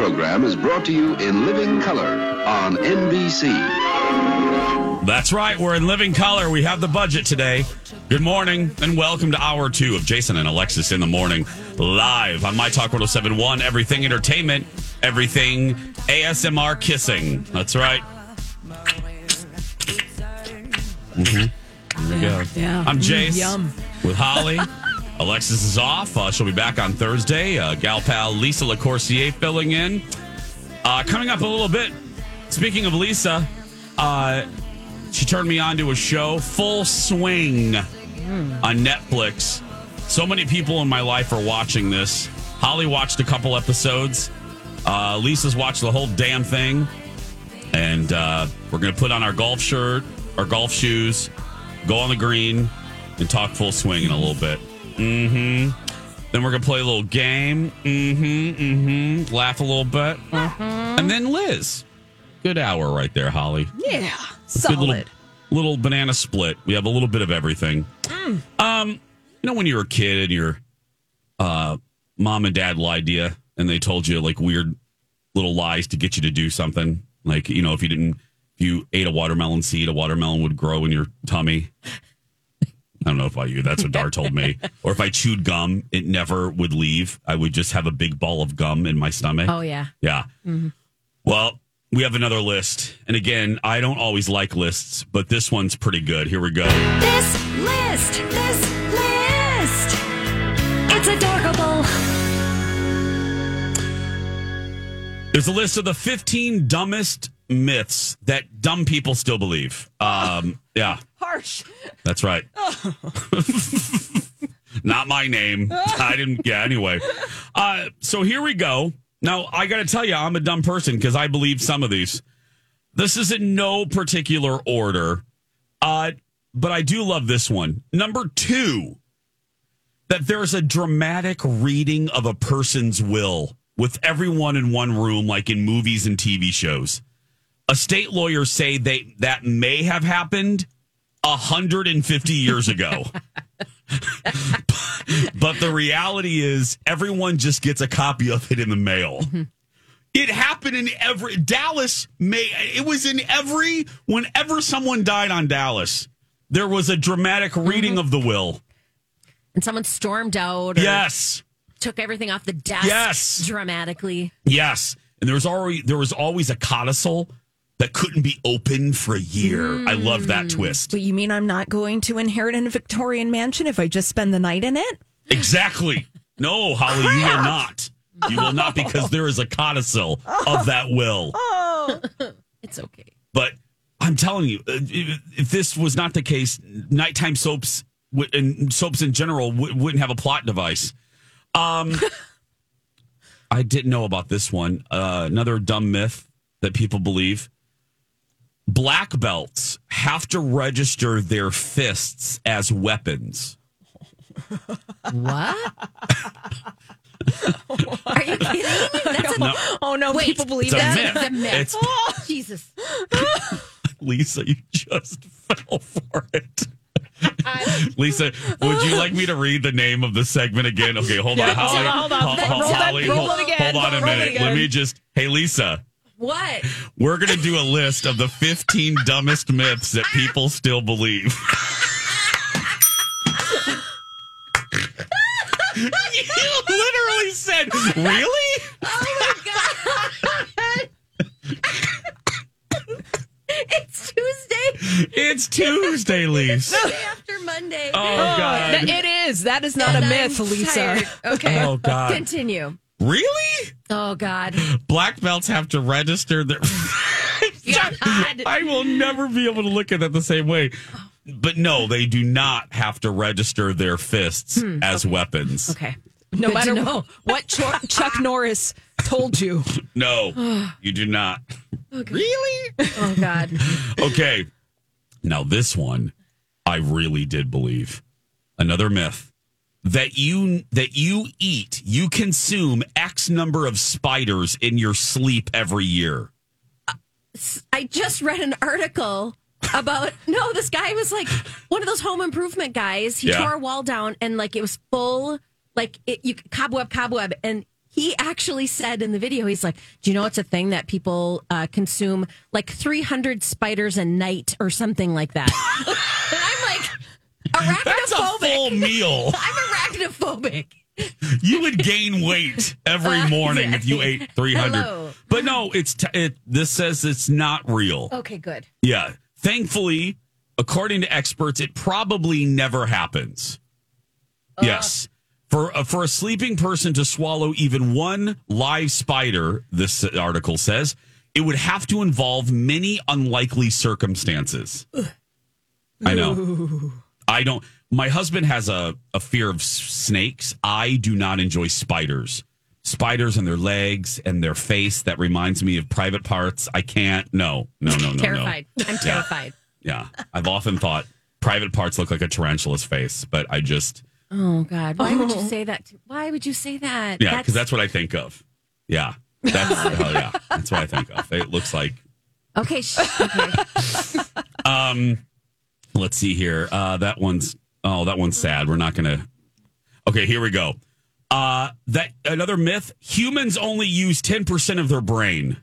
Program is brought to you in living color on NBC. That's right. We're in living color. We have the budget today. Good morning and welcome to hour two of Jason and Alexis in the morning live on My Talk 1071. Everything entertainment, everything ASMR kissing. That's right. Mm-hmm. There we go. Yeah. I'm Jace Yum. with Holly. Alexis is off. Uh, she'll be back on Thursday. Uh, gal pal Lisa LaCourcier filling in. Uh, coming up a little bit. Speaking of Lisa, uh, she turned me on to a show, Full Swing, on Netflix. So many people in my life are watching this. Holly watched a couple episodes. Uh, Lisa's watched the whole damn thing. And uh, we're going to put on our golf shirt, our golf shoes, go on the green, and talk full swing in a little bit. Mm hmm. Then we're going to play a little game. Mm hmm. Mm hmm. Laugh a little bit. And then Liz. Good hour right there, Holly. Yeah. Solid. little, little banana split. We have a little bit of everything. Um, you know, when you were a kid and your uh, mom and dad lied to you and they told you like weird little lies to get you to do something. Like, you know, if you didn't, if you ate a watermelon seed, a watermelon would grow in your tummy. I don't know if I you. That's what Dar told me. Or if I chewed gum, it never would leave. I would just have a big ball of gum in my stomach. Oh yeah. Yeah. Well, we have another list. And again, I don't always like lists, but this one's pretty good. Here we go. This list, this list. It's adorable. There's a list of the 15 dumbest myths that dumb people still believe. Um, yeah, Harsh. that's right. Not my name. I didn't. Yeah, anyway. Uh, so here we go. Now, I got to tell you, I'm a dumb person because I believe some of these. This is in no particular order, uh, but I do love this one. Number two, that there's a dramatic reading of a person's will with everyone in one room, like in movies and TV shows. A state lawyer say they that may have happened 150 years ago. but the reality is everyone just gets a copy of it in the mail. Mm-hmm. It happened in every Dallas may it was in every whenever someone died on Dallas, there was a dramatic mm-hmm. reading of the will. And someone stormed out or Yes. took everything off the desk Yes. dramatically. Yes. And there was already there was always a codicil that couldn't be open for a year. I love that twist. But you mean I'm not going to inherit a Victorian mansion if I just spend the night in it? Exactly. No, Holly, you will not. You will not because there is a codicil of that will. Oh, it's okay. But I'm telling you, uh, if if this was not the case, nighttime soaps and soaps in general wouldn't have a plot device. Um, I didn't know about this one. Uh, another dumb myth that people believe: black belts have to register their fists as weapons. What? Are you kidding? That's a No, Oh no, Wait. people believe it's a that. myth. the myth. It's Jesus. Lisa, you just fell for it. Lisa, would you like me to read the name of the segment again? Okay, hold on, Yeah, Holly. hold on, hold on. Ho- ho- Roll that- Holly, roll hold, it hold on a minute. Let me just. Hey, Lisa, What? we're gonna do a list of the 15 dumbest myths that people still believe. you literally said, "Really?" Oh my god! it's Tuesday. It's Tuesday, Lise. Day after Monday. Oh God! It is. That is not And a I'm myth, Lisa. tired. Okay. Oh God! Continue. Really? Oh God. Black belts have to register their. God. I will never be able to look at that the same way. But no, they do not have to register their fists hmm, as weapons. Okay. No Good matter to know. what Chuck, Chuck Norris told you. No, you do not. Oh, really? Oh God. Okay. Now this one, I really did believe. Another myth that you that you eat, you consume X number of spiders in your sleep every year. I just read an article about no, this guy was like one of those home improvement guys. He Yeah. tore a wall down and like it was full, like it, you cobweb, cobweb, and he actually said in the video, he's like, "Do you know it's a thing that people uh, consume like 300 spiders a night or something like that?" and I'm like, That's a arachnophobic. full meal. I'm arachnophobic. You would gain weight every morning if you ate 300. Hello. But no, it's t- it this says it's not real. Okay, good. Yeah. Thankfully, according to experts, it probably never happens. yes. For uh, for a sleeping person to swallow even one live spider, this article says, it would have to involve many unlikely circumstances. I know. I don't. My husband has a, a fear of snakes. I do not enjoy spiders. Spiders and their legs and their face that reminds me of private parts. I can't. No, no, no, no, no. Terrified. I'm terrified. Yeah. I've often thought private parts look like a tarantula's face, but I just, Oh God! Why would you say that? To, why would you say that? yeah, because that's what I think of. Yeah. That's, oh, yeah. That's what I think of. It looks like, okay. Sh- okay. um, let's see here. Uh, that one's, oh, that one's sad. We're not going to, okay, here we go. Uh, that another myth humans only use 10% of their brain.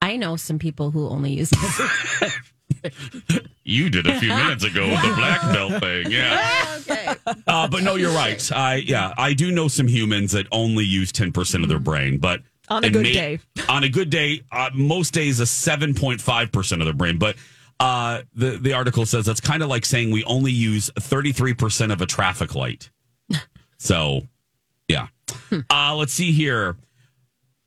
I know some people who only use. You did a few minutes ago with the black belt thing. Yeah. okay. Uh, but no, you're right. I yeah, I do know some humans that only use ten percent of their brain, but On a and good day. on a good day, uh, most days a seven point five percent of their brain. But uh, the the article says that's kind of like saying we only use thirty three percent of a traffic light. so, yeah. Uh, let's see here.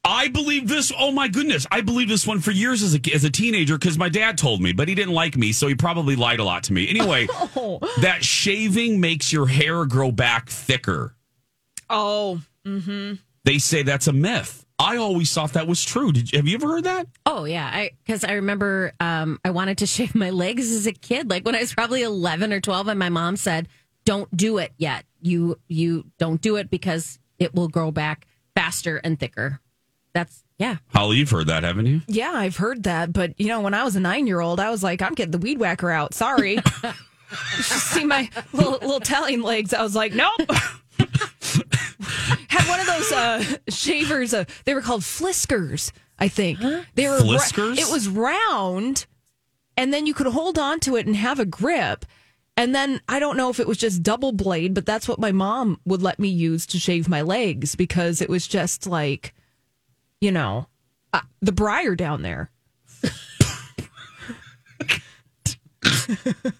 I believe this. Oh my goodness, I believed this one for years as a as a teenager because my dad told me, but he didn't like me, so he probably lied a lot to me. Anyway, that shaving makes your hair grow back thicker. Oh, mm-hmm. They say that's a myth. I always thought that was true. Did you, have you ever heard that? Oh yeah, I because I remember um, I wanted to shave my legs as a kid, like when I was probably eleven or twelve, and my mom said, "Don't do it yet. You you don't do it because it will grow back faster and thicker." That's yeah. Holly, you've heard that, haven't you? yeah, I've heard that. But, you know, when I was a nine year old, I was like, I'm getting the weed whacker out. Sorry. You should see my little, little Italian legs. I was like, nope. Had one of those uh, shavers. Uh, they were called fliskers, I think. They were ra- Fliskers? it was round, and then you could hold on to it and have a grip. And then I don't know if it was just double blade, but that's what my mom would let me use to shave my legs because it was just like, you know, uh, the briar down there.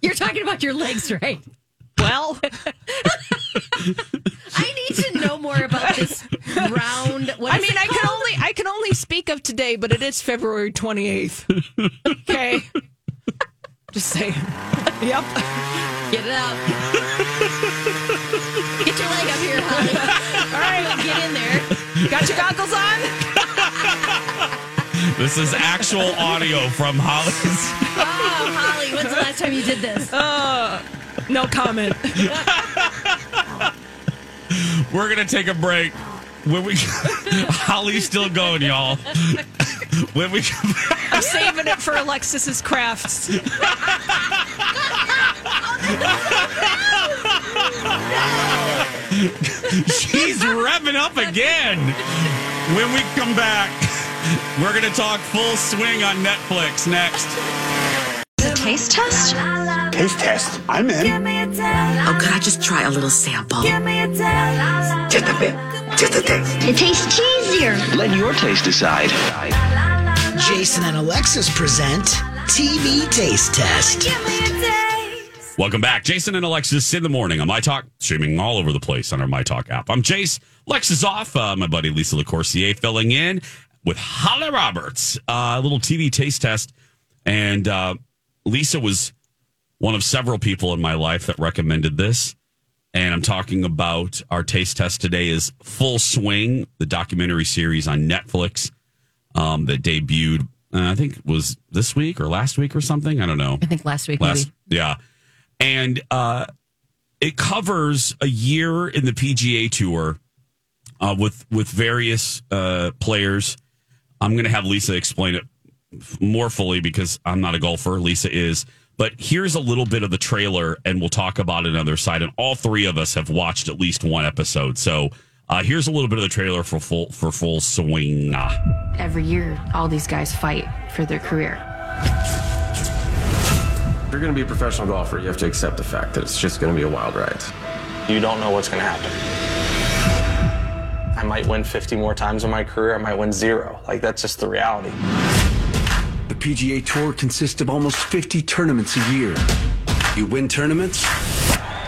You're talking about your legs, right? Well, I need to know more about this round. What I mean, it I can only I can only speak of today, but it is February twenty eighth. Okay, just saying. Yep. get it out. get your leg up here, honey. All right, get in there. Got your goggles on? This is actual audio from Holly's. Oh, Holly, when's the last time you did this? Uh, No comment. We're gonna take a break. When we Holly's still going, y'all. When we come back, I'm saving it for Alexis's crafts. she's revving up again. When we come back, we're gonna talk full swing on Netflix next. Taste test? Taste test. I'm in. Oh, could I just try a little sample? Just a bit. Just a taste. It tastes cheesier. Let your taste decide. Jason and Alexis present TV Taste Test. Welcome back. Jason and Alexis in the morning on My Talk, streaming all over the place on our My Talk app. I'm Jace. Lex is off. Uh, my buddy Lisa LaCourcier filling in with Holly Roberts. Uh, a little TV taste test. And uh, Lisa was one of several people in my life that recommended this. And I'm talking about our taste test today is Full Swing, the documentary series on Netflix um, that debuted, uh, I think was this week or last week or something. I don't know. I think last week, Last, maybe. yeah. And uh, it covers a year in the PGA Tour uh, with with various uh, players. I'm going to have Lisa explain it more fully because I'm not a golfer. Lisa is. But here's a little bit of the trailer, and we'll talk about it on side. And all three of us have watched at least one episode. So uh, here's a little bit of the trailer for full for full swing. Every year, all these guys fight for their career. If you're going to be a professional golfer, you have to accept the fact that it's just going to be a wild ride. You don't know what's going to happen. I might win 50 more times in my career. I might win zero. Like, that's just the reality. The PGA Tour consists of almost 50 tournaments a year. You win tournaments,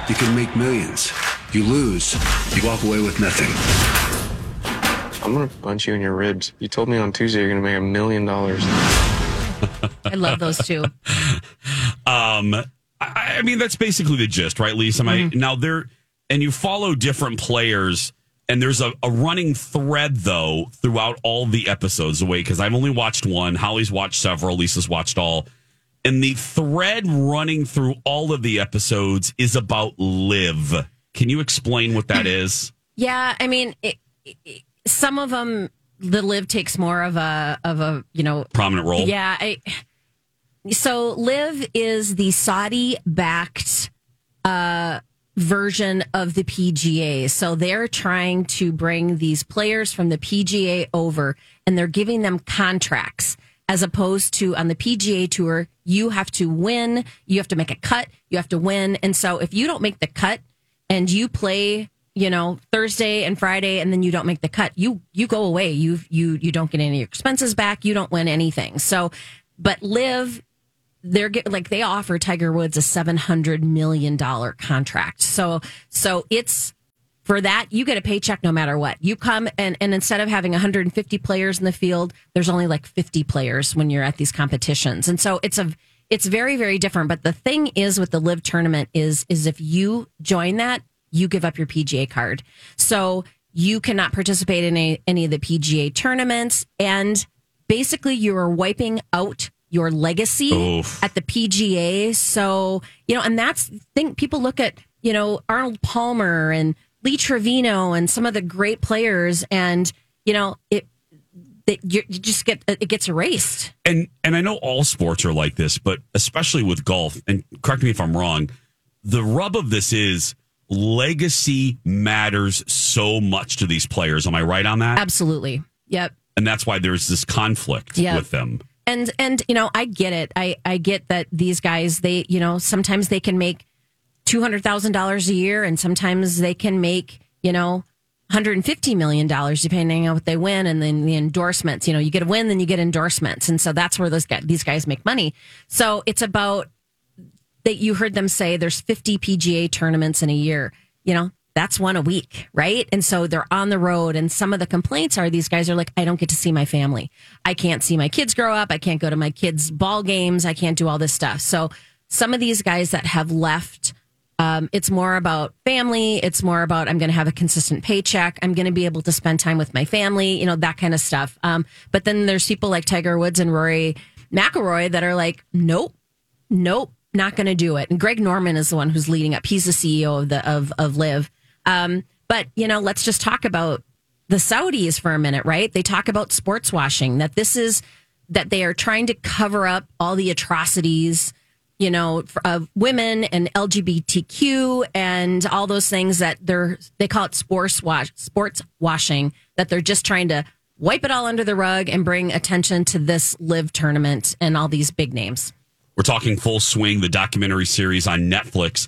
you can make millions. You lose, you walk away with nothing. I'm going to punch you in your ribs. You told me on Tuesday you're going to make a million dollars. I love those two. Um, I, I mean, that's basically the gist, right, Lisa? Am I- now there, and you follow different players, and there's a, a running thread though throughout all the episodes. Away because I've only watched one. Holly's watched several. Lisa's watched all. And the thread running through all of the episodes is about LIV. Can you explain what that is? Yeah, I mean, it, it, some of them, the LIV takes more of a of a you know Prominent role. Yeah, I, so LIV is the Saudi backed uh, version of the PGA. So they're trying to bring these players from the PGA over, and they're giving them contracts. As opposed to on the PGA tour, you have to win, you have to make a cut, you have to win. And so if you don't make the cut and you play, you know, Thursday and Friday and then you don't make the cut, you you go away. You you you don't get any expenses back, you don't win anything. So but LIV they're get, like they offer Tiger Woods a 700 million dollar contract. So so it's for that you get a paycheck no matter what. You come and and instead of having 150 players in the field, there's only like 50 players when you're at these competitions. And so it's a it's very very different, but the thing is with the LIV tournament is is if you join that, you give up your PGA card. So you cannot participate in any, any of the PGA tournaments and basically you are wiping out your legacy Oof. at the PGA. So, you know, and that's think people look at, you know, Arnold Palmer and Lee Trevino and some of the great players and, you know, it that you, just get it gets erased. and and I know all sports are like this, but especially with golf. And correct me if I'm wrong. The rub of this is legacy matters so much to these players. Am I right on that? Absolutely. Yep. And that's why there's this conflict Yeah. with them. And and you know i get it. I i get that these guys they you know sometimes they can make $200000 a year and sometimes they can make you know 150 million dollars depending on what they win and then the endorsements. You know you get a win then you get endorsements. And so that's where those guys, these guys make money. So it's about that you heard them say there's 50 PGA tournaments in a year. You know, that's one a week, right? And so they're on the road. And some of the complaints are these guys are like, I don't get to see my family. I can't see my kids grow up. I can't go to my kids' ball games. I can't do all this stuff. So some of these guys that have left, um, it's more about family. It's more about I'm going to have a consistent paycheck. I'm going to be able to spend time with my family, you know, that kind of stuff. Um, but then there's people like Tiger Woods and Rory McIlroy that are like, nope, nope, not going to do it. And Greg Norman is the one who's leading up. He's the CEO of the of of LIV. Um, but you know, let's just talk about the Saudis for a minute, right? They talk about sports washing. That this is that they are trying to cover up all the atrocities, you know, of women and LGBTQ and all those things that they're they call it sports wash sports washing. That they're just trying to wipe it all under the rug and bring attention to this LIV tournament and all these big names. We're talking Full Swing, the documentary series on Netflix.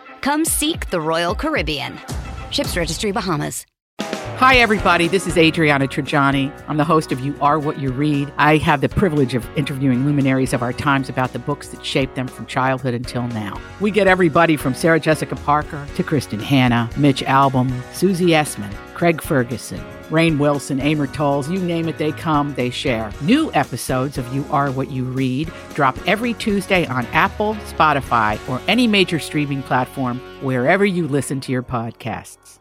Come seek the Royal Caribbean. Ships Registry Bahamas. Hi, everybody. This is Adriana Trigiani. I'm the host of You Are What You Read. I have the privilege of interviewing luminaries of our times about the books that shaped them from childhood until now. We get everybody from Sarah Jessica Parker to Kristin Hannah, Mitch Albom, Susie Essman, Craig Ferguson, Rainn Wilson, Amor Towles, you name it, they come, they share. New episodes of You Are What You Read drop every Tuesday on Apple, Spotify, or any major streaming platform wherever you listen to your podcasts.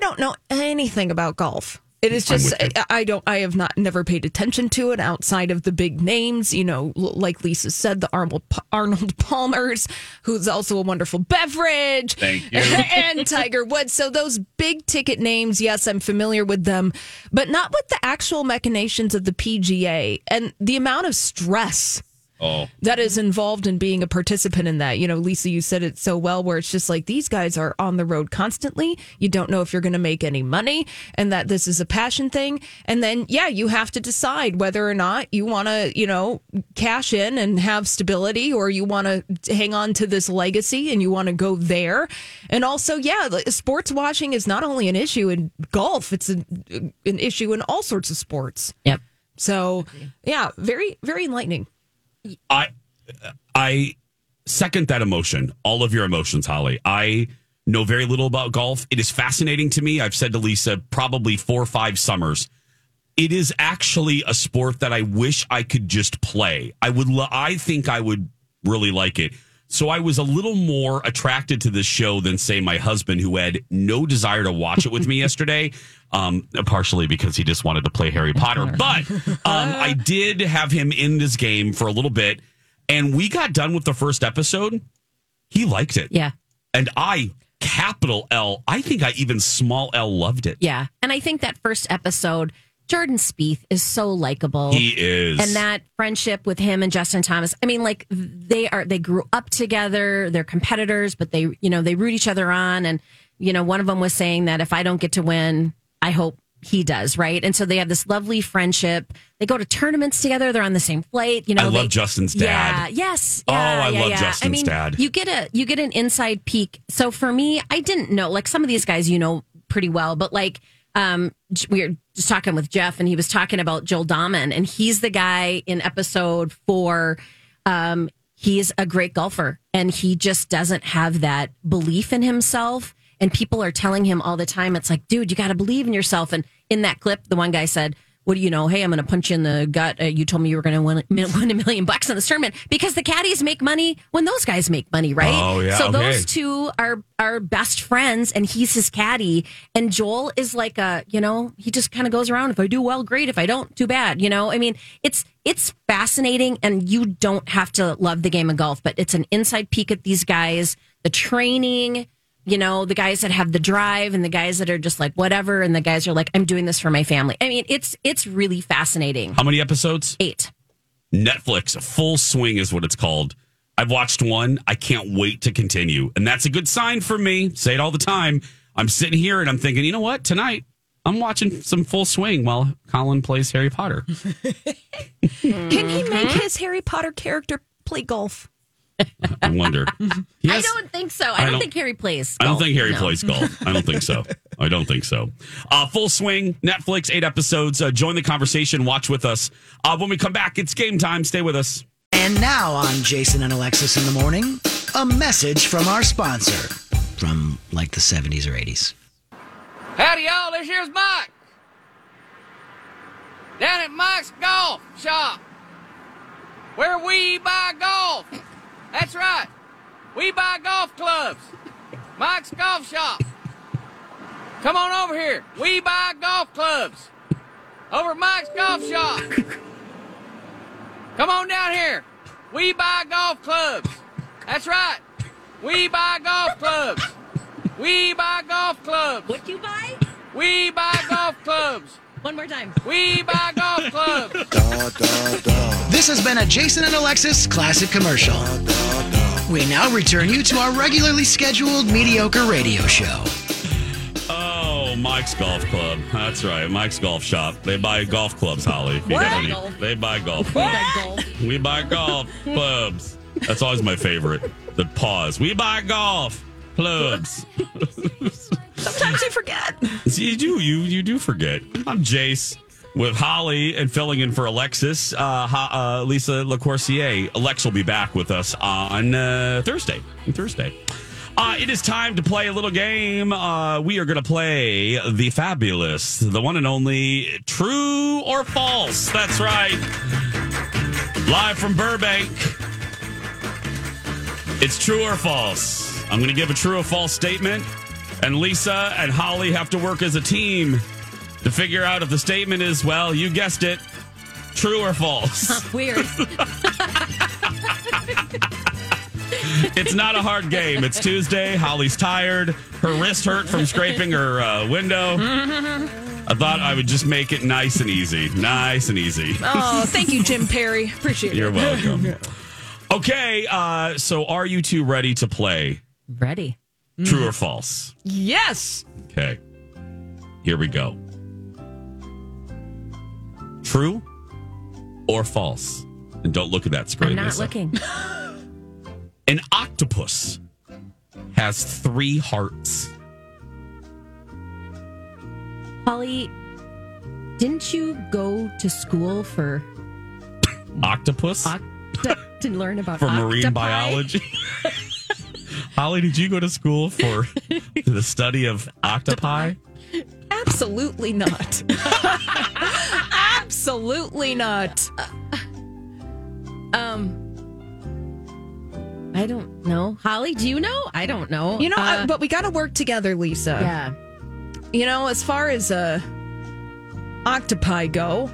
don't know anything about golf. It is just. I, don't I have not never paid attention to it outside of the big names. You know, like Lisa said, the Arnold Arnold Palmer's, who's also a wonderful beverage, Thank you. and Tiger Woods. So those big ticket names, yes, I'm familiar with them, but not with the actual machinations of the PGA and the amount of stress Oh. that is involved in being a participant in that. You know, Lisa, you said it so well, where it's just like these guys are on the road constantly. You don't know if you're going to make any money and that this is a passion thing. And then, yeah, you have to decide whether or not you want to, you know, cash in and have stability or you want to hang on to this legacy and you want to go there. And also, yeah, sports washing is not only an issue in golf, it's an, an issue in all sorts of sports. Yep. So, yeah, very, very enlightening. I I second that emotion. All of your emotions, Holly. I know very little about golf. It is fascinating to me. I've said to Lisa probably four or five summers. It is actually a sport that I wish I could just play. I would. Lo- I think I would really like it. So I was a little more attracted to this show than say my husband, who had no desire to watch it with me yesterday. Um, partially because he just wanted to play Harry Potter, but um, I did have him in this game for a little bit, and we got done with the first episode. He liked it, Yeah. and I capital L. I think I even small L loved it. Yeah. And I think that first episode, Jordan Spieth is so likable. He is. And that friendship with him and Justin Thomas. I mean, like they are they grew up together, they're competitors, but they, you know, they root each other on and you know, one of them was saying that if I don't get to win, I hope he does, right? And so they have this lovely friendship. They go to tournaments together. They're on the same flight. You know, I love they- Justin's Yeah, dad. yes. Oh, yeah, I yeah, love yeah. Justin's I mean, dad. You get a you get an inside peek. So for me, I didn't know. Like some of these guys, you know pretty well, but like um, we were just talking with Jeff, and he was talking about Joel Dahmen, and he's the guy in episode four. Um, he's a great golfer, and he just doesn't have that belief in himself. And people are telling him all the time, it's like, dude, you got to believe in yourself. And in that clip, the one guy said, what do you know? Hey, I'm going to punch you in the gut. Uh, you told me you were going to win, win a million bucks in this tournament because the caddies make money when those guys make money, right? Oh, yeah, So okay. those two are are best friends, and he's his caddy. And Joel is like a, you know, he just kind of goes around. If I do well, great. If I don't, too bad. You know, I mean, it's it's fascinating, and you don't have to love the game of golf, but it's an inside peek at these guys, the training. You know, the guys that have the drive and the guys that are just like whatever, and the guys are like, I'm doing this for my family. I mean, it's it's really fascinating. How many episodes? Eight. Netflix, Full Swing is what it's called. I've watched one. I can't wait to continue. And that's a good sign for me. Say it all the time. I'm sitting here and I'm thinking, you know what? Tonight, I'm watching some Full Swing while Colin plays Harry Potter. Can he make his Harry Potter character play golf? I wonder. He I don't think so. I, I don't, don't- think Harry plays. I don't think Harry No. plays golf. I don't think so. I don't think so. Uh, full swing, Netflix, eight episodes. Uh, join the conversation. Watch with us. Uh, when we come back, it's game time. Stay with us. And now on Jason and Alexis in the morning, a message from our sponsor from like the 70s or 80s. Howdy, y'all. This here's Mike. Down at Mike's Golf Shop, where we buy golf. That's right. We buy golf clubs. Mike's Golf Shop. Come on over here. We buy golf clubs. Over Mike's Golf Shop. Come on down here. We buy golf clubs. That's right. We buy golf clubs. We buy golf clubs. What you buy? We buy golf clubs. One more time. We buy golf clubs. da, da, da. This has been a Jason and Alexis classic commercial. We now return you to our regularly scheduled mediocre radio show. Oh, Mike's Golf Club. That's right. Mike's Golf Shop. They buy golf clubs, Holly. If you got any- They buy golf clubs. We buy golf clubs. That's always my favorite. The pause. We buy golf clubs. Sometimes you forget. You do. You you do forget. I'm Jace with Holly and filling in for Alexis. Uh, Ha- uh, Lisa LaCourcier. Alex will be back with us on uh, Thursday. Thursday. Uh, it is time to play a little game. Uh, we are going to play the fabulous, the one and only true or false. That's right. Live from Burbank. It's true or false. I'm going to give a true or false statement, and Lisa and Holly have to work as a team to figure out if the statement is, well, you guessed it, true or false. Weird. it's not a hard game. It's Tuesday. Holly's tired. Her wrist hurt from scraping her uh, window. I thought I would just make it nice and easy. Nice and easy. Oh, thank you, Jim Perry. Appreciate it, You're welcome. Okay, uh, so are you two ready to play? Ready. True or false? Yes. Okay. Here we go. True or false? And don't look at that screen. I'm not Lisa. looking. An octopus has three hearts. Holly, didn't you go to school for Octopus? oct- to learn about for marine octopi? biology. Holly, did you go to school for the study of octopi? Absolutely not. Absolutely not. Um, I don't know. Holly, do you know? I don't know. You know, Uh, uh, but we got to work together, Lisa. yeah. You know, as far as uh, octopi go,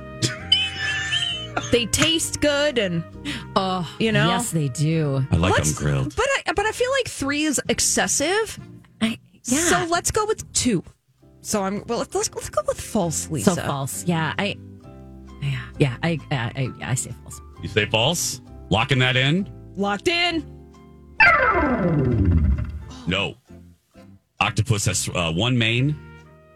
they taste good, and Oh, You know? Yes, they do. I like Let's- them grilled. but I, but I feel like three is excessive. I, yeah. So let's go with two. So I'm well. Let's let's, let's go with false, Lisa. so false. Yeah. I. Yeah. Yeah. I. I. I, I say false. You say false? Locking that in? Locked in. No. Octopus has uh, one main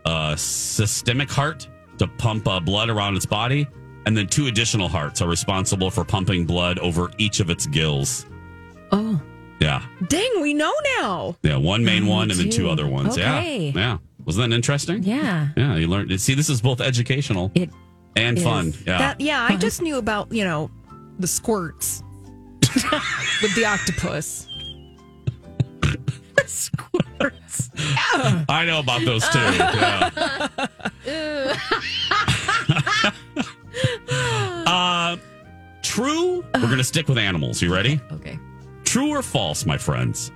uh, systemic heart to pump uh, blood around its body, and then two additional hearts are responsible for pumping blood over each of its gills. Oh. Yeah. Dang, we know now. Yeah. One main Oh, one and then two other ones. Okay. Yeah. Yeah. Wasn't that interesting? Yeah. Yeah. You learned. See, this is both educational It. and is. fun. Yeah. That yeah, I just knew about you know the squirts with the octopus. Squirts. I know about those two. Yeah. uh, true. We're going to stick with animals. You ready? Okay. True or false, my friends?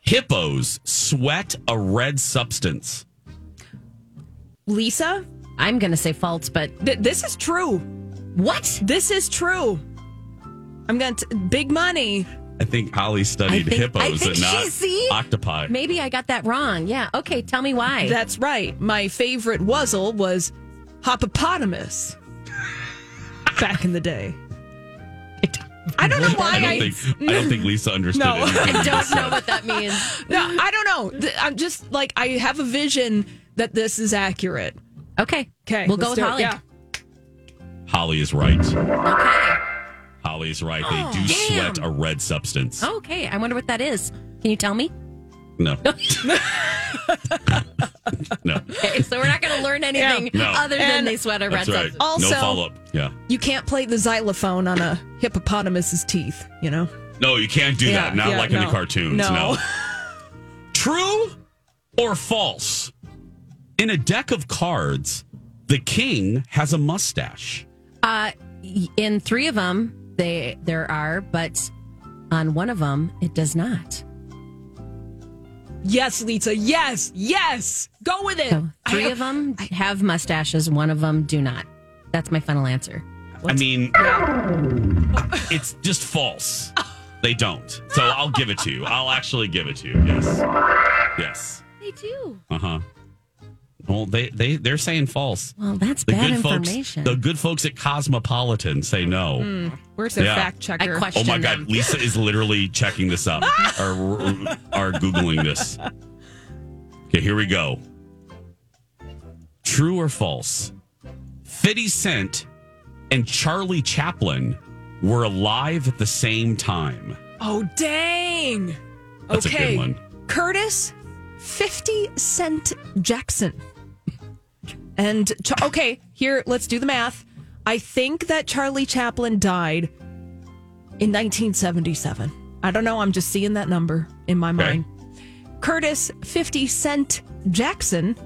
Hippos sweat a red substance. Lisa, I'm gonna say false, but th- this is true. what? This is true. I'm gonna big money. I think Holly studied I think- hippos I think and not see? octopi. Maybe I got that wrong. Yeah. Okay. Tell me why. That's right. My favorite wuzzle was hippopotamus back in the day. I don't know why I don't I. think I don't think Lisa understood No. anything. I don't said. know what that means. No, I don't know. I'm just like I have a vision that this is accurate. Okay. Okay, We'll go with. Holly. Yeah. Holly is right. Okay. Holly is right. They Oh, do damn. sweat a red substance. Okay. I wonder what that is. Can you tell me? No. no. Okay, so we're not going to learn anything No. other than And they sweat a red That's right. Also- no follow up. Yeah. You can't play the xylophone on a hippopotamus's teeth, you know? No, you can't do Yeah, that. Not yeah, like in the cartoons. No. No. True or false? In a deck of cards, the king has a mustache. Uh, in three of them, they there are, but on one of them, it does not. Yes, Lisa. Yes. Yes. Go with it. So three I- of them have mustaches. One of them do not. That's my final answer. I mean, it's just false. They don't. So I'll give it to you. I'll actually give it to you. Yes. Yes. They do. Uh huh. Well, they they they're saying false. Well, that's The bad good folks, information. the good folks at Cosmopolitan say no. Hmm. Where's their Yeah. fact checker? I question Oh my God, them. Lisa is literally checking this up or, or googling this. Okay, here we go. True or false? 50 Cent and Charlie Chaplin were alive at the same time. Oh, dang. That's a good okay. one. Curtis 50 Cent Jackson. And, Ch- okay, here, let's do the math. I think that Charlie Chaplin died in 1977. I don't know. I'm just seeing that number in my Okay. mind. Curtis 50 Cent Jackson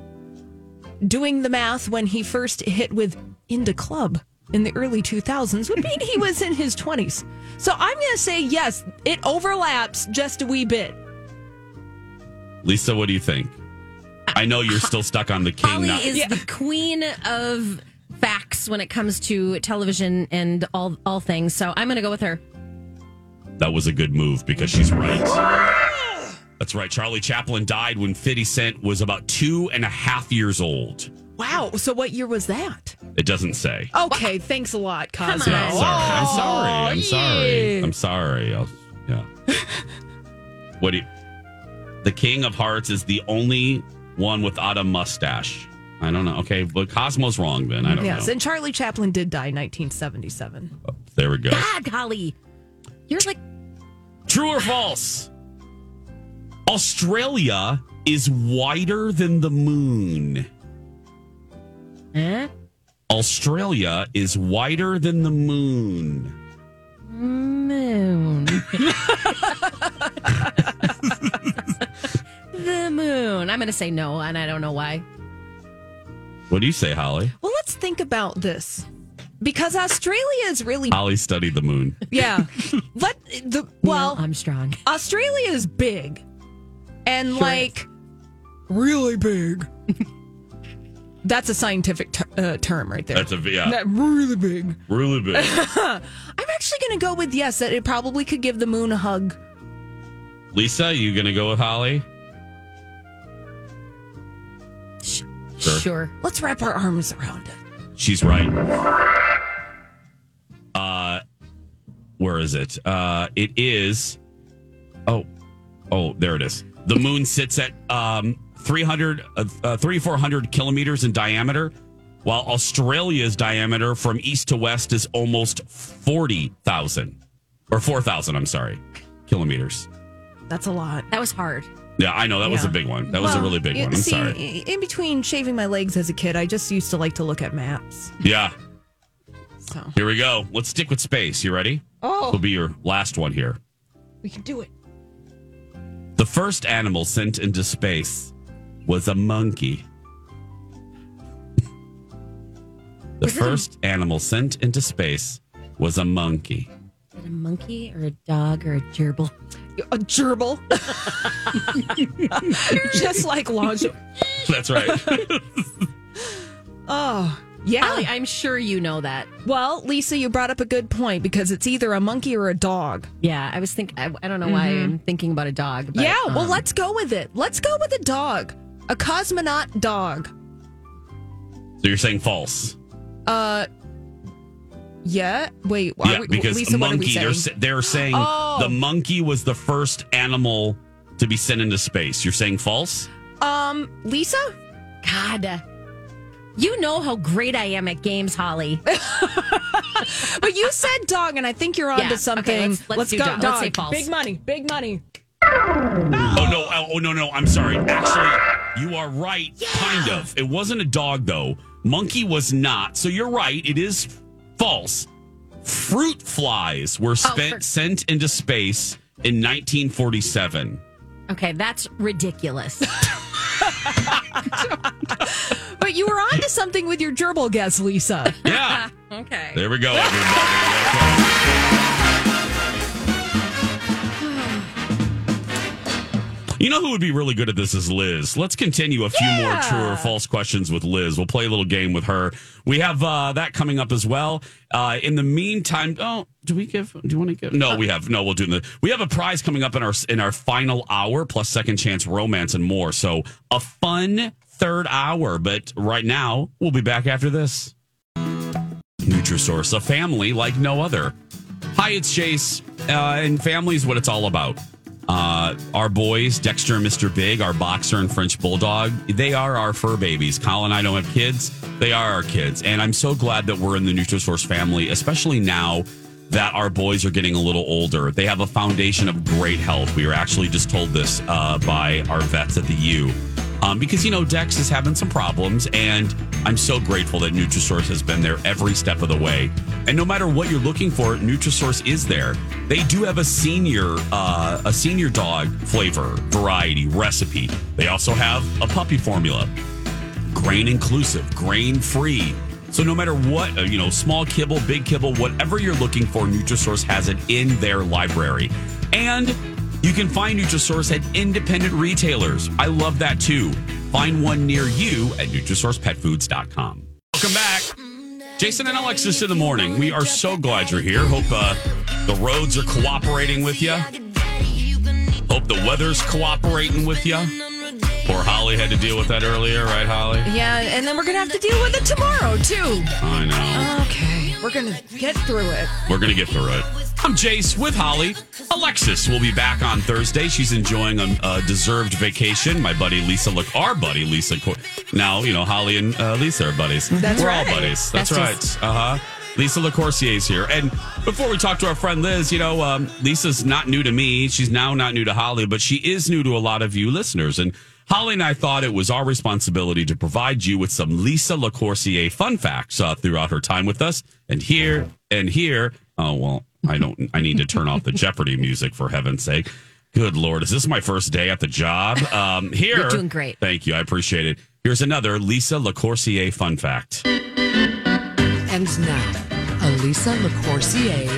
doing the math when he first hit with In da Club in the early 2000s would mean he was in his 20s. So I'm going to say yes, it overlaps just a wee bit. Lisa, what do you think? I know you're still stuck on the king. Holly not- is the queen of facts when it comes to television and all all things. So I'm going to go with her. That was a good move because she's right. That's right. Charlie Chaplin died when 50 Cent was about two and a half years old. Wow. So what year was that? It doesn't say. Okay. Thanks a lot, Cosmo. Yeah, sorry. I'm sorry. I'm sorry. I'm sorry. I'll, yeah. what do you? The King of Hearts is the only one without a mustache. I don't know. Okay, but Cosmo's wrong then. I don't know. Yes, know. and Charlie Chaplin did die in 1977. There we go. God, Holly, you're like True or false? Australia is wider than the moon. eh? Australia is wider than the moon. moon. the moon. I'm going to say no, and I don't know why. What do you say, Holly? Well, let's think about this because Australia is really Holly studied the moon. yeah. Let the well, I'm strong. Australia is big and Sure like really big. That's a scientific ter- uh, term right there. That's a yeah, That really big. really big. I'm actually going to go with yes. That it probably could give the moon a hug. Lisa, you gonna go with Holly? Sure. Sure. Let's wrap our arms around it. She's right. Uh, where is it? Uh, it is. Oh, oh, there it is. The moon sits at um 300, uh, uh, 3,400 kilometers in diameter, while Australia's diameter from east to west is almost 40,000 or 4,000, I'm sorry, kilometers. That's a lot. That was hard. Yeah, I know. That was a big one. That was a really big one. I'm see, sorry. In between shaving my legs as a kid, I just used to like to look at maps. Yeah. So Here we go. Let's stick with space. You ready? Oh. Will be your last one here. we can do it. The first animal sent into space was a monkey. The it a- first animal sent into space was a monkey. Is it a monkey or a dog or a gerbil? A gerbil. just like lingerie. That's right. Oh, yeah. Holly, I'm sure you know that. well, Lisa, you brought up a good point because it's either a monkey or a dog. Yeah, I was thinking. I, I don't know why I'm thinking about a dog. But, yeah, well, um, let's go with it. Let's go with a dog. A cosmonaut dog. so you're saying false? Uh, yeah. Wait, are yeah, we- because Lisa, what are we monkey. They're saying? they're saying Oh. the monkey was the first animal to be sent into space. You're saying false? Um, Lisa? God, you know how great I am at games, Holly. But you said dog, and I think you're onto Yeah, okay, something. let's- let's do go, dog. Let's say false. Big money, big money. Oh no! Oh, oh, no! No! I'm sorry. Actually, you are right. Kind of. It wasn't a dog though. Monkey was not. So you're right. It is false. Fruit flies were oh, spent for- sent into space in 1947. Okay, that's ridiculous. But you were onto something with your gerbil guess, Lisa. Yeah. okay. There we go, everybody. You know who would be really good at this is Liz. Let's continue a few more true or false questions with Liz. We'll play a little game with her. We have uh, that coming up as well. Uh, in the meantime, oh, do we give? Do you want to give? No, we have. No, we'll do the. We have a prize coming up in our in our final hour, plus second chance romance and more. So a fun third hour. But right now, we'll be back after this. Nutrisource, a family like no other. Hi, it's Chase, uh, and family is what it's all about. Uh, our boys, Dexter and Mr. Big, our boxer and French bulldog, they are our fur babies. Colin and I don't have kids; they are our kids, and I'm so glad that we're in the Nutrisource family, especially now that our boys are getting a little older. They have a foundation of great health. We were actually just told this uh, by our vets at the U. Um, because you know Dex is having some problems, and I'm so grateful that Nutrisource has been there every step of the way. And no matter what you're looking for, Nutrisource is there. They do have a senior uh, a senior dog flavor variety recipe. They also have a puppy formula, grain inclusive, grain free. So no matter what, uh, you know, small kibble, big kibble, whatever you're looking for, Nutrisource has it in their library. And you can find Nutrisource at independent retailers. I love that too. Find one near you at NutrisourcePetFoods.com. Welcome back. Jason and Alexis in the morning. We are so glad you're here. Hope uh, the roads are cooperating with you. Hope the weather's cooperating with you. Poor Holly had to deal with that earlier, right, Holly? Yeah, and then we're gonna have to deal with it tomorrow too. I know. Okay, we're gonna get through it. We're going to get through it. I'm Jace with Holly. Alexis will be back on Thursday. She's enjoying a, a deserved vacation. My buddy Lisa, look, our buddy Lisa. Now, you know, Holly and uh, Lisa are buddies. That's We're right. all buddies. That's, Besties. right. Uh huh. Lisa LaCourcier is here. And before we talk to our friend Liz, you know, um, Lisa's not new to me. She's now not new to Holly, but she is new to a lot of you listeners. And Holly and I thought it was our responsibility to provide you with some Lisa LaCourcier fun facts uh, throughout her time with us. And here and here, oh, well, I don't, I need to turn off the Jeopardy music for heaven's sake. Good Lord. Is this my first day at the job? Um, here. You're doing great. Thank you. I appreciate it. Here's another Lisa LaCourcier fun fact. And now, a Lisa LaCourcier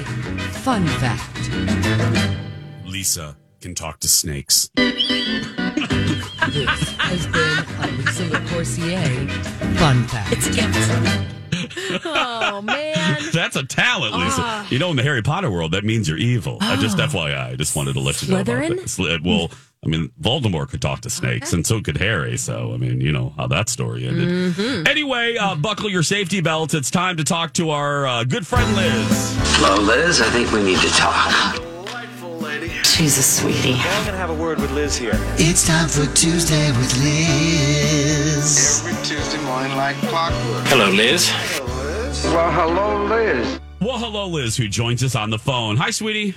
fun fact. Lisa can talk to snakes. This has been a Lisa LaCourcier fun fact. It's a gift. oh man. That's a talent, Lisa. Ah. You know, in the Harry Potter world, that means you're evil. I just FYI, I just wanted to let you know about Slytherin? that. Well, I mean, Voldemort could talk to snakes, and so could Harry. So, I mean, you know how that story ended. Mm-hmm. Anyway, uh, buckle your safety belts. It's time to talk to our uh, good friend Liz. Hello, Liz. I think we need to talk. Jesus, sweetie. I'm gonna have a word with Liz here. It's time for Tuesday with Liz. Every Tuesday morning like clockwork. Hello, Liz. Well, hello, Liz. Well, hello, Liz, who joins us on the phone. Hi, sweetie.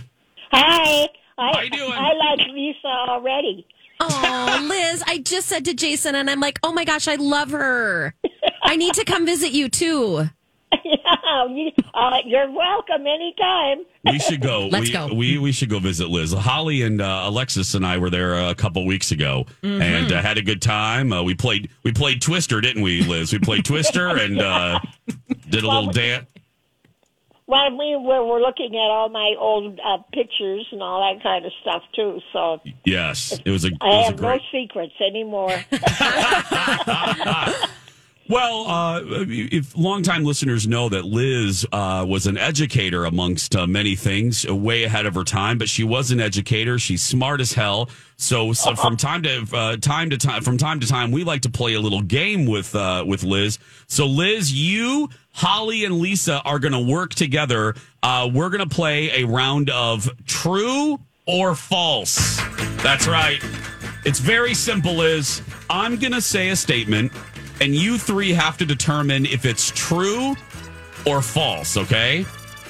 Hi. I, How you doing? I like Lisa already. Oh, Liz, I just said to Jason, and I'm like, oh my gosh, I love her. I need to come visit you too. Yeah, you, uh, you're welcome anytime. We should go. Let's we, go. We we should go visit Liz. Holly and uh, Alexis and I were there a couple weeks ago Mm-hmm. and uh, had a good time. Uh, we played we played Twister, didn't we, Liz? We played Twister and uh, did a little dance. Well, we were, were looking at all my old uh, pictures and all that kind of stuff too. So Yes, it was a. It I was a have no secrets anymore. Well, uh, if longtime listeners know that Liz uh, was an educator amongst uh, many things, uh, way ahead of her time. But she was an educator. She's smart as hell. So, so from time to uh, time to time, from time to time, we like to play a little game with uh, with Liz. So, Liz, you, Holly, and Lisa are going to work together. Uh, we're going to play a round of true or false. That's right. It's very simple, Liz. I'm going to say a statement, and you three have to determine if it's true or false, okay?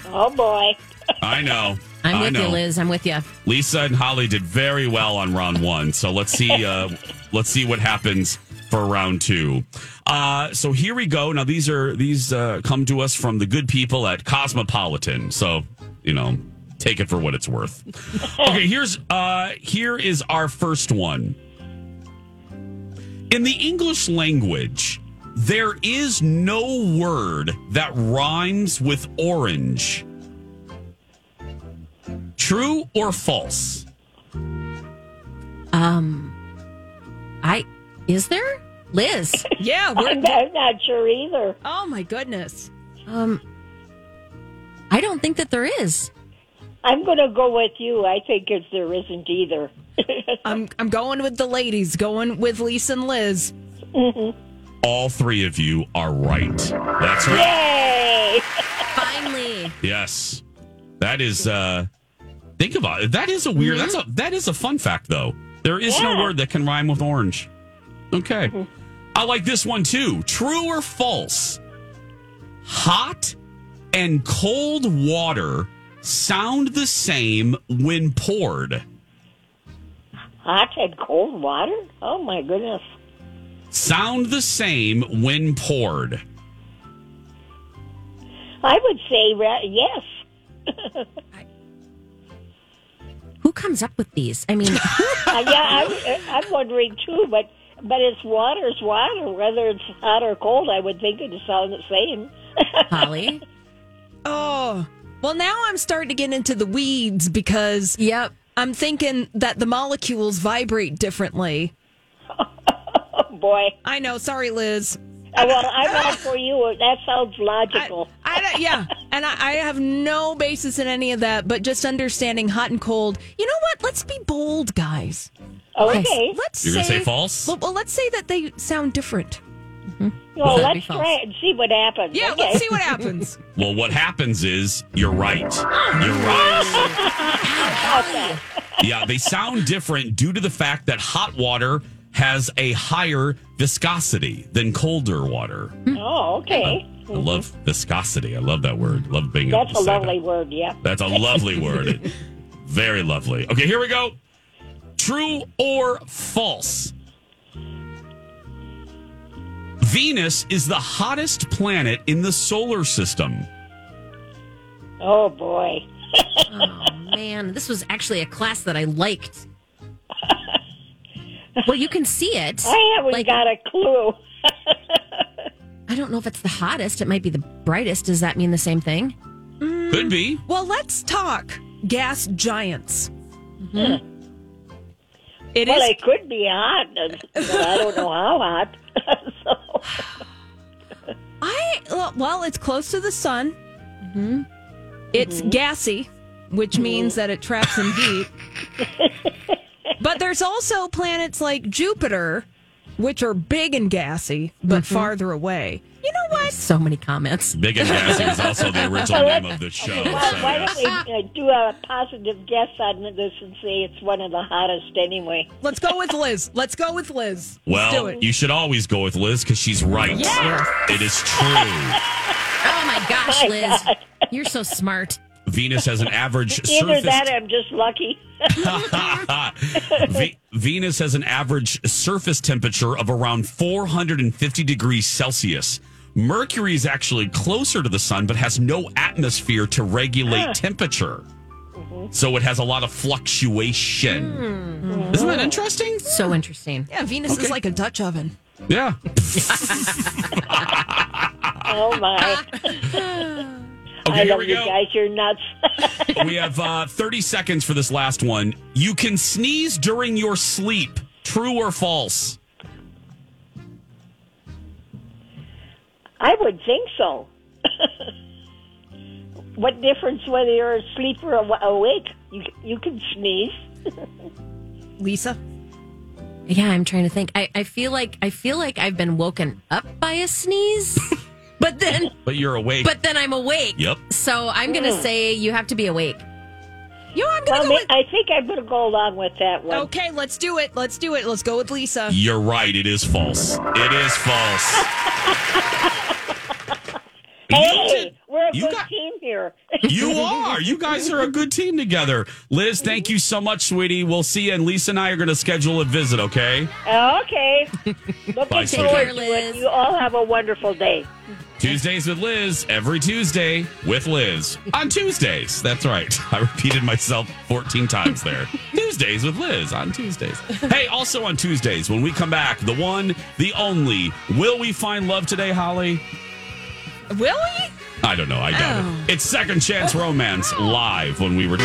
oh boy. I know. I'm I with know. you, Liz. I'm with you. Lisa and Holly did very well on round one. So let's see uh, let's see what happens for round two. Uh, so here we go. Now these are these uh, come to us from the good people at Cosmopolitan. So, you know, take it for what it's worth. Okay, here's uh here is our first one. In the English language, there is no word that rhymes with orange. True or false? Um, I is there Liz? Yeah, we're, I'm, I'm not sure either. oh my goodness. Um, I don't think that there is. I'm going to go with you. I think if there isn't either. I'm I'm going with the ladies, going with Lisa and Liz. All three of you are right. That's right. Yay! Finally, Yes. That is uh think about it. That is a weird that's a that is a fun fact though. There is no word that can rhyme with orange. Okay. I like this one too. True or false? Hot and cold water sound the same when poured. Hot and cold water? Oh, my goodness. Sound the same when poured. I would say ra- yes. who comes up with these? I mean, Uh, yeah, I'm, I'm wondering too, but but it's water's water. Whether it's hot or cold, I would think it'd sound the same. Holly. Oh, well, now I'm starting to get into the weeds because Yep. I'm thinking that the molecules vibrate differently. Oh boy. I know. Sorry, Liz. Uh, well, I'm out for you. That sounds logical. I don't- yeah, and I, I have no basis in any of that, but just understanding hot and cold. You know what? Let's be bold, guys. okay. Let's You're gonna say say false? Well, well, let's say that they sound different. Mm-hmm. Well, that'd let's try it and see what happens. Yeah, okay. let's see what happens. Well, what happens is you're right. You're right. Yeah, they sound different due to the fact that hot water has a higher viscosity than colder water. Oh, okay. I mm-hmm. love viscosity. I love that word. Love being able That's to a say lovely that. word. Yeah. That's a lovely word. Very lovely. Okay, here we go. True or false? Venus is the hottest planet in the solar system. Oh boy. Oh man, this was actually a class that I liked. Well, you can see it. I haven't Like- got a clue. I don't know if it's the hottest. It might be the brightest. Does that mean the same thing? Could mm. be. Well, let's talk gas giants. Hmm. It is. well, it could be hot, I don't know how hot. I well, it's close to the sun. Mm-hmm. It's mm-hmm. gassy, which mm-hmm. means that it traps in heat. but there's also planets like Jupiter, which are big and gassy, but farther away. You know what? So many comments. Big and Gassy is also the original name of the show. well, so why yes. don't we uh, do a positive guess on this and say it's one of the hottest anyway? Let's go with Liz. Let's go with Liz. Let's do Well, it. you should always go with Liz because she's right. It is true. Oh my gosh, My Liz. God. You're so smart. Venus has an average Either surface. that, or I'm just lucky. Ve- Venus has an average surface temperature of around 450 degrees Celsius. Mercury is actually closer to the sun, but has no atmosphere to regulate temperature. Mm-hmm. So it has a lot of fluctuation. Hmm. Mm-hmm. Isn't that interesting? So interesting. yeah, Venus is like a Dutch oven. Yeah. Oh my! Okay, I here love we you go. guys. You're nuts. we have uh, 30 seconds for this last one. You can sneeze during your sleep. True or false? I would think so. what difference whether you're asleep or awake? You you can sneeze. Lisa? Yeah, I'm trying to think. I, I feel like I feel like I've been woken up by a sneeze, but then But you're awake. but then I'm awake. Yep. So I'm gonna Mm. say you have to be awake. You know, I'm gonna Well, go with. I think I'm going to go along with that one. Okay, let's do it. Let's do it. Let's go with Lisa. You're right. It is false. It is false. You Hey, did- we're a you good got- team here. You are. You guys are a good team together. Liz, thank you so much, sweetie. We'll see you. And Lisa and I are going to schedule a visit, okay? okay. Looking Bye, sweetie. forward to Liz. it. You all have a wonderful day. Tuesdays with Liz, every Tuesday with Liz. On Tuesdays. That's right. I repeated myself 14 times there. Tuesdays with Liz on Tuesdays. Hey, also on Tuesdays, when we come back, the one, the only, will we find love today, Holly? Will we? I don't know. I doubt it. Oh. It's Second Chance Romance live when we were.